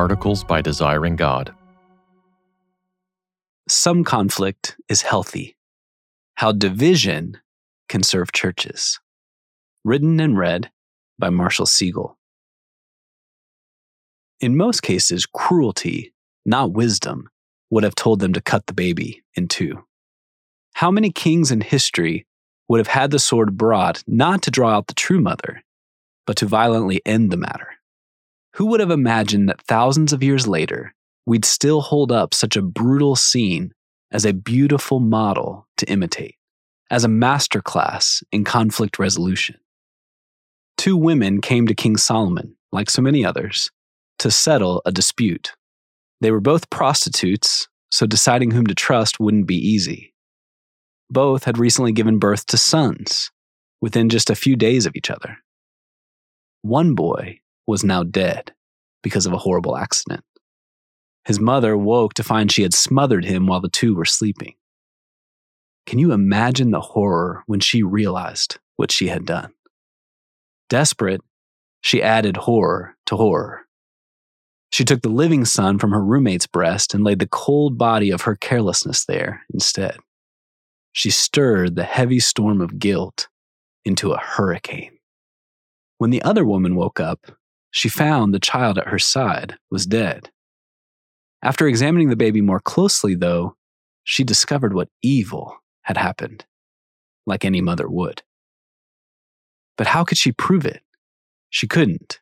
Articles by Desiring God. Some conflict is healthy. How division can serve churches. Written and read by Marshall Segal. In most cases, cruelty, not wisdom, would have told them to cut the baby in two. How many kings in history would have had the sword brought not to draw out the true mother, but to violently end the matter? Who would have imagined that thousands of years later, we'd still hold up such a brutal scene as a beautiful model to imitate, as a masterclass in conflict resolution? Two women came to King Solomon, like so many others, to settle a dispute. They were both prostitutes, so deciding whom to trust wouldn't be easy. Both had recently given birth to sons within just a few days of each other. One boy was now dead because of a horrible accident. His mother woke to find she had smothered him while the two were sleeping. Can you imagine the horror when she realized what she had done? Desperate, she added horror to horror. She took the living son from her roommate's breast and laid the cold body of her carelessness there instead. She stirred the heavy storm of guilt into a hurricane. When the other woman woke up, she found the child at her side was dead. After examining the baby more closely, though, she discovered what evil had happened, like any mother would. But how could she prove it? She couldn't.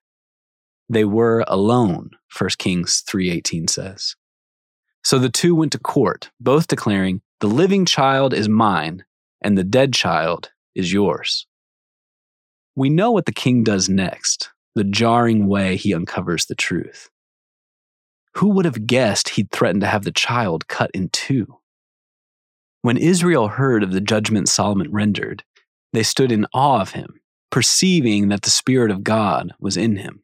They were alone, 1 Kings 3:18 says. So the two went to court, both declaring, "The living child is mine, and the dead child is yours." We know what the king does next, the jarring way he uncovers the truth. Who would have guessed he'd threaten to have the child cut in two? When Israel heard of the judgment Solomon rendered, they stood in awe of him, perceiving that the Spirit of God was in him.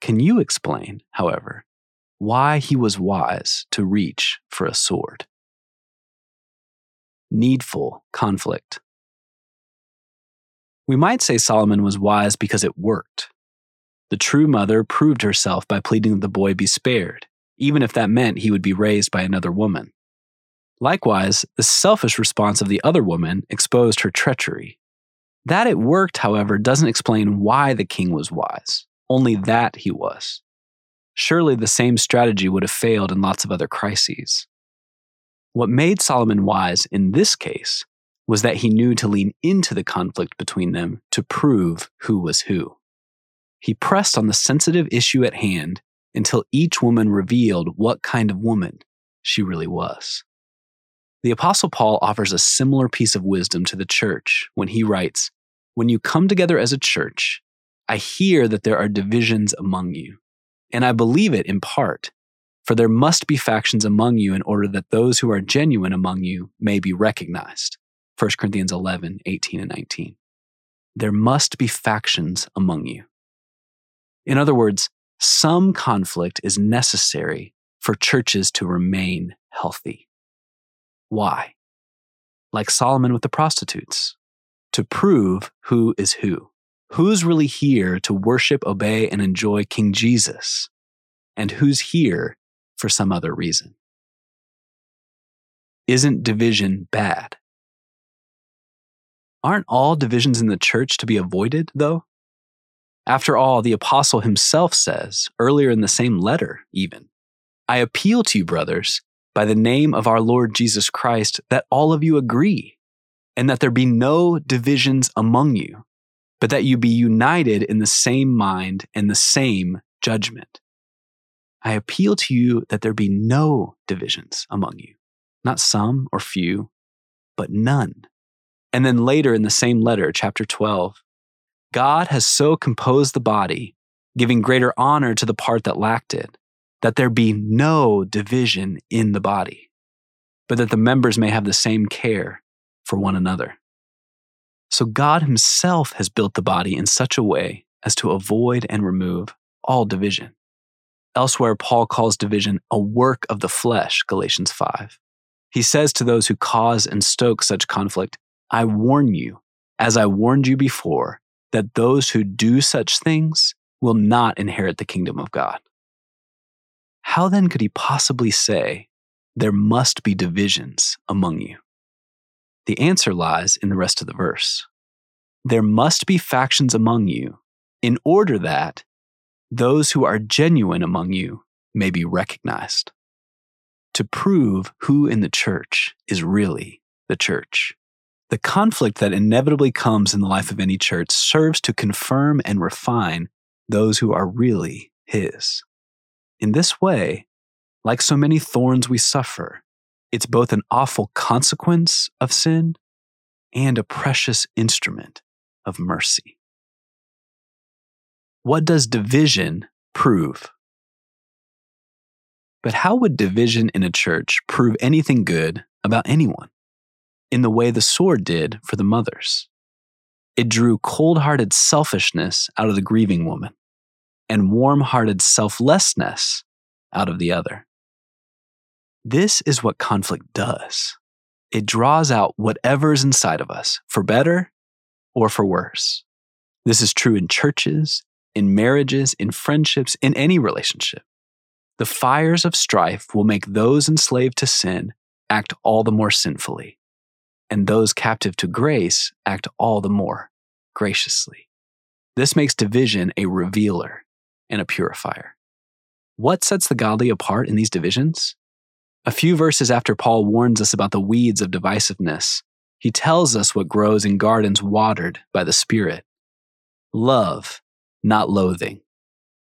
Can you explain, however, why he was wise to reach for a sword? Needful conflict. We might say Solomon was wise because it worked. The true mother proved herself by pleading that the boy be spared, even if that meant he would be raised by another woman. Likewise, the selfish response of the other woman exposed her treachery. That it worked, however, doesn't explain why the king was wise only that he was. Surely the same strategy would have failed in lots of other crises. What made Solomon wise in this case was that he knew to lean into the conflict between them to prove who was who. He pressed on the sensitive issue at hand until each woman revealed what kind of woman she really was. The Apostle Paul offers a similar piece of wisdom to the church when he writes When you come together as a church, I hear that there are divisions among you, and I believe it in part. For there must be factions among you in order that those who are genuine among you may be recognized. 1 Corinthians 11, 18, and 19. There must be factions among you. In other words, some conflict is necessary for churches to remain healthy. Why? Like Solomon with the prostitutes, to prove who is who. Who's really here to worship, obey, and enjoy King Jesus? And who's here for some other reason? Isn't division bad? Aren't all divisions in the church to be avoided, though? After all, the apostle himself says, earlier in the same letter, even, I appeal to you, brothers, by the name of our Lord Jesus Christ, that all of you agree, and that there be no divisions among you, but that you be united in the same mind and the same judgment. I appeal to you that there be no divisions among you, not some or few, but none. And then later in the same letter, chapter 12, God has so composed the body, giving greater honor to the part that lacked it, that there be no division in the body, but that the members may have the same care for one another. So God Himself has built the body in such a way as to avoid and remove all division. Elsewhere, Paul calls division a work of the flesh, Galatians 5. He says to those who cause and stoke such conflict, I warn you, as I warned you before, that those who do such things will not inherit the kingdom of God. how then could he possibly say, There must be divisions among you? The answer lies in the rest of the verse. There must be factions among you in order that those who are genuine among you may be recognized. To prove who in the church is really the church. The conflict that inevitably comes in the life of any church serves to confirm and refine those who are really His. In this way, like so many thorns we suffer, it's both an awful consequence of sin and a precious instrument of mercy. What does division prove? But how would division in a church prove anything good about anyone? In the way the sword did for the mothers. It drew cold hearted selfishness out of the grieving woman and warm hearted selflessness out of the other. This is what conflict does it draws out whatever is inside of us, for better or for worse. This is true in churches, in marriages, in friendships, in any relationship. The fires of strife will make those enslaved to sin act all the more sinfully, and those captive to grace act all the more graciously. This makes division a revealer and a purifier. What sets the godly apart in these divisions? A few verses after Paul warns us about the weeds of divisiveness, he tells us what grows in gardens watered by the Spirit love, not loathing,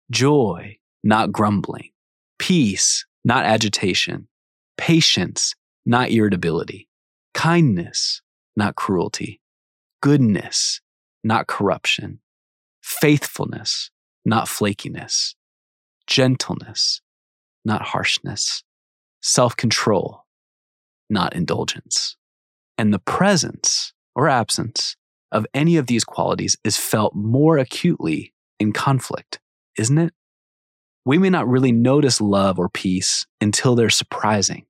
joy, not grumbling, peace, not agitation, patience, not irritability, kindness, not cruelty, goodness, not corruption, faithfulness, not flakiness, gentleness, not harshness, self control, not indulgence. And the presence or absence of any of these qualities is felt more acutely in conflict, isn't it? We may not really notice love or peace until they're surprising.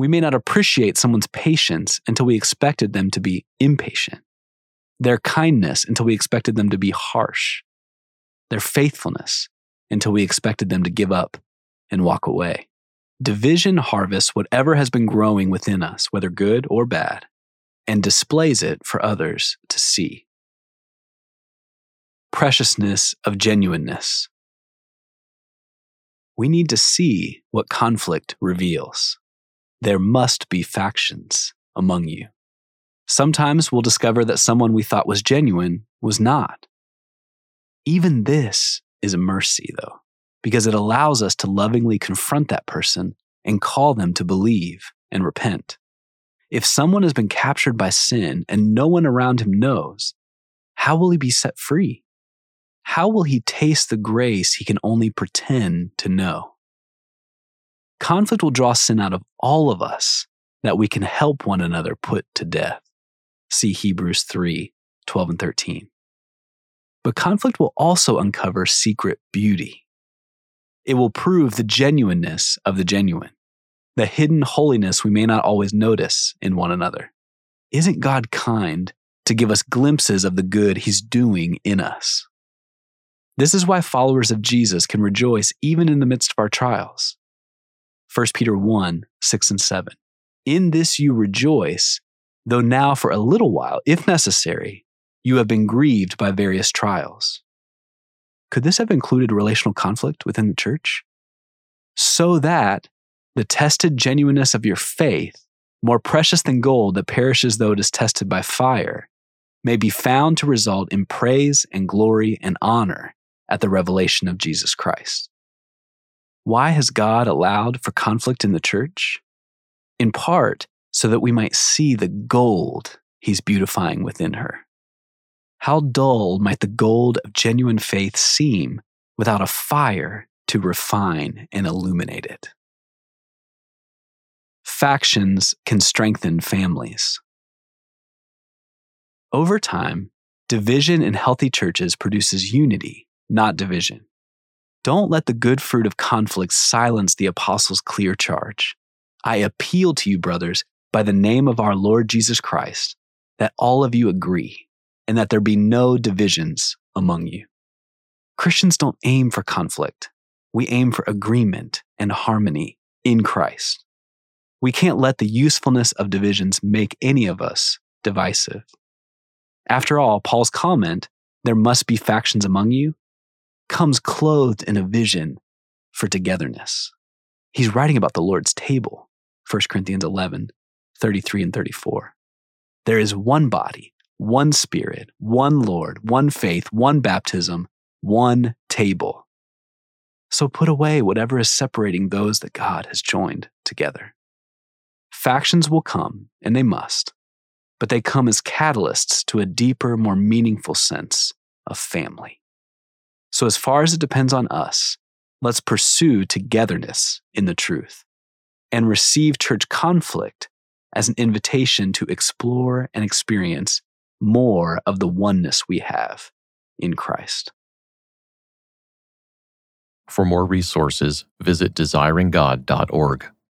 We may not appreciate someone's patience until we expected them to be impatient, their kindness until we expected them to be harsh, their faithfulness until we expected them to give up and walk away. Division harvests whatever has been growing within us, whether good or bad, and displays it for others to see. Preciousness of genuineness. We need to see what conflict reveals. There must be factions among you. Sometimes we'll discover that someone we thought was genuine was not. Even this is a mercy, though, because it allows us to lovingly confront that person and call them to believe and repent. If someone has been captured by sin and no one around him knows, how will he be set free? How will he taste the grace he can only pretend to know? Conflict will draw sin out of all of us that we can help one another put to death. See Hebrews 3 12 and 13. But conflict will also uncover secret beauty. It will prove the genuineness of the genuine, the hidden holiness we may not always notice in one another. Isn't God kind to give us glimpses of the good He's doing in us? This is why followers of Jesus can rejoice even in the midst of our trials. 1 Peter 1 6 and 7. In this you rejoice, though now for a little while, if necessary, you have been grieved by various trials. Could this have included relational conflict within the church? So that the tested genuineness of your faith, more precious than gold that perishes though it is tested by fire, may be found to result in praise and glory and honor at the revelation of Jesus Christ. Why has God allowed for conflict in the church? In part, so that we might see the gold he's beautifying within her. How dull might the gold of genuine faith seem without a fire to refine and illuminate it? Factions can strengthen families. Over time, division in healthy churches produces unity, not division. Don't let the good fruit of conflict silence the apostles' clear charge. I appeal to you, brothers, by the name of our Lord Jesus Christ, that all of you agree and that there be no divisions among you. Christians don't aim for conflict, we aim for agreement and harmony in Christ. We can't let the usefulness of divisions make any of us divisive. After all, Paul's comment, there must be factions among you, comes clothed in a vision for togetherness. He's writing about the Lord's table, 1 Corinthians 11, 33 and 34. There is one body, one spirit, one Lord, one faith, one baptism, one table. So put away whatever is separating those that God has joined together. Factions will come, and they must, but they come as catalysts to a deeper, more meaningful sense of family. So, as far as it depends on us, let's pursue togetherness in the truth and receive church conflict as an invitation to explore and experience more of the oneness we have in Christ. For more resources, visit desiringgod.org.